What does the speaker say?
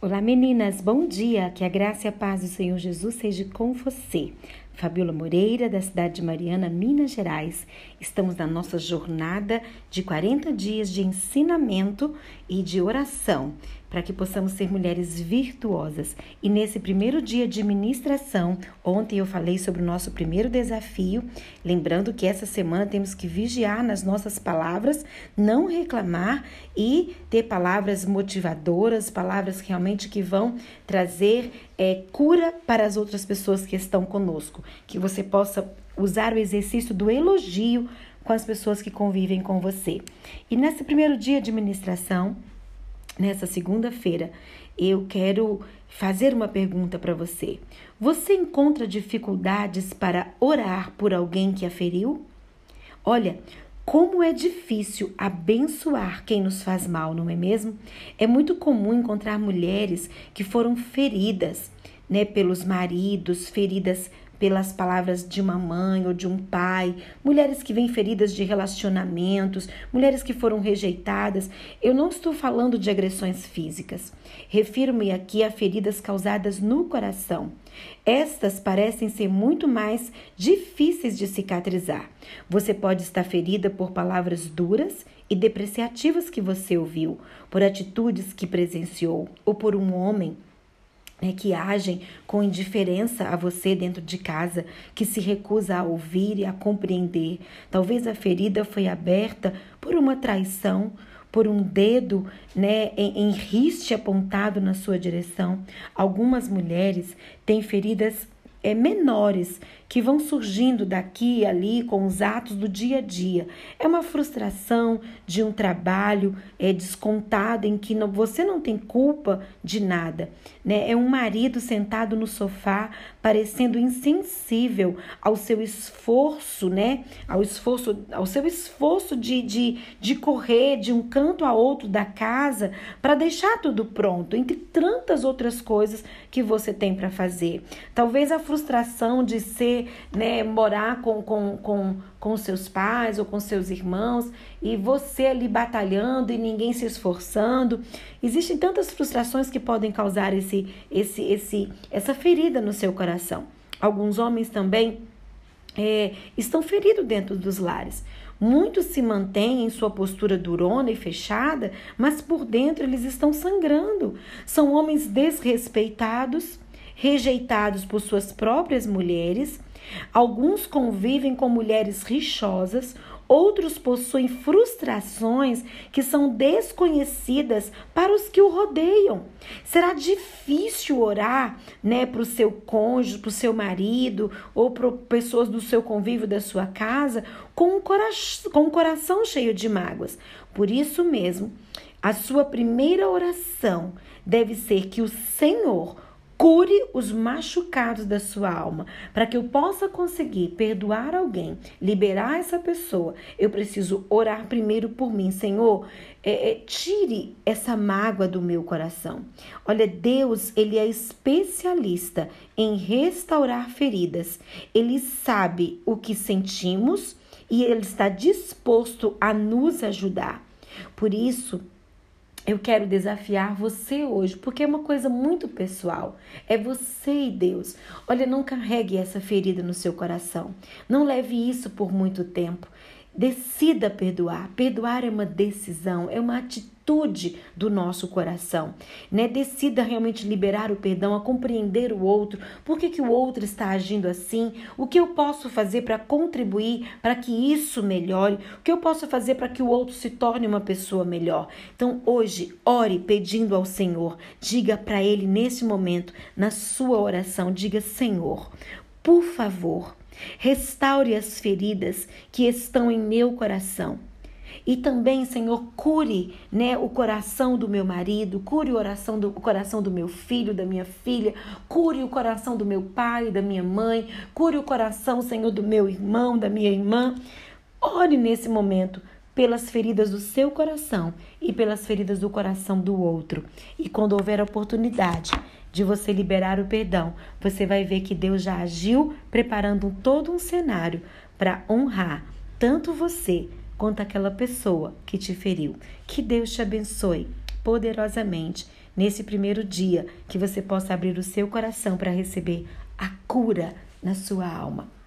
Olá meninas, bom dia, que a graça e a paz do Senhor Jesus seja com você. Fabiola Moreira, da cidade de Mariana, Minas Gerais. Estamos na nossa jornada de 40 dias de ensinamento e de oração para que possamos ser mulheres virtuosas. E nesse primeiro dia de ministração, ontem eu falei sobre o nosso primeiro desafio, lembrando que essa semana temos que vigiar nas nossas palavras, não reclamar e ter palavras motivadoras, palavras realmente que vão trazer é, cura para as outras pessoas que estão conosco. Que você possa usar o exercício do elogio com as pessoas que convivem com você. E nesse primeiro dia de ministração, nessa segunda-feira, eu quero fazer uma pergunta para você. Você encontra dificuldades para orar por alguém que a feriu? Olha, como é difícil abençoar quem nos faz mal, não é mesmo? É muito comum encontrar mulheres que foram feridas, né, pelos maridos, feridas pelas palavras de uma mãe ou de um pai, mulheres que vêm feridas de relacionamentos, mulheres que foram rejeitadas. Eu não estou falando de agressões físicas. Refiro-me aqui a feridas causadas no coração. Estas parecem ser muito mais difíceis de cicatrizar. Você pode estar ferida por palavras duras e depreciativas que você ouviu, por atitudes que presenciou, ou por um homem né, que agem com indiferença a você dentro de casa, que se recusa a ouvir e a compreender. Talvez a ferida foi aberta por uma traição, por um dedo né, em, em riste apontado na sua direção. Algumas mulheres têm feridas é, menores que vão surgindo daqui e ali com os atos do dia a dia. É uma frustração de um trabalho é, descontado em que não, você não tem culpa de nada. Né? É um marido sentado no sofá parecendo insensível ao seu esforço, né? Ao esforço, ao seu esforço de, de, de correr de um canto a outro da casa para deixar tudo pronto, entre tantas outras coisas que você tem para fazer. Talvez a frustração de ser né, morar com, com, com, com seus pais ou com seus irmãos e você ali batalhando e ninguém se esforçando. Existem tantas frustrações que podem causar esse, esse, esse, essa ferida no seu coração. Alguns homens também é, estão feridos dentro dos lares. Muitos se mantêm em sua postura durona e fechada, mas por dentro eles estão sangrando. São homens desrespeitados, rejeitados por suas próprias mulheres Alguns convivem com mulheres rixosas, outros possuem frustrações que são desconhecidas para os que o rodeiam. Será difícil orar, né, para o seu cônjuge, para o seu marido ou para pessoas do seu convívio da sua casa com um, com um coração cheio de mágoas. Por isso mesmo, a sua primeira oração deve ser que o Senhor Cure os machucados da sua alma. Para que eu possa conseguir perdoar alguém, liberar essa pessoa, eu preciso orar primeiro por mim. Senhor, é, é, tire essa mágoa do meu coração. Olha, Deus, Ele é especialista em restaurar feridas. Ele sabe o que sentimos e Ele está disposto a nos ajudar. Por isso, eu quero desafiar você hoje, porque é uma coisa muito pessoal. É você e Deus. Olha, não carregue essa ferida no seu coração. Não leve isso por muito tempo. Decida perdoar. Perdoar é uma decisão, é uma atitude do nosso coração. Né? Decida realmente liberar o perdão, a compreender o outro, por que, que o outro está agindo assim, o que eu posso fazer para contribuir para que isso melhore, o que eu posso fazer para que o outro se torne uma pessoa melhor. Então, hoje, ore pedindo ao Senhor, diga para Ele nesse momento, na sua oração, diga: Senhor, por favor, Restaure as feridas que estão em meu coração. E também, Senhor, cure né, o coração do meu marido, cure o, oração do, o coração do meu filho, da minha filha, cure o coração do meu pai, da minha mãe, cure o coração, Senhor, do meu irmão, da minha irmã. Ore nesse momento pelas feridas do seu coração e pelas feridas do coração do outro. E quando houver oportunidade, de você liberar o perdão, você vai ver que Deus já agiu preparando todo um cenário para honrar tanto você quanto aquela pessoa que te feriu. Que Deus te abençoe poderosamente nesse primeiro dia, que você possa abrir o seu coração para receber a cura na sua alma.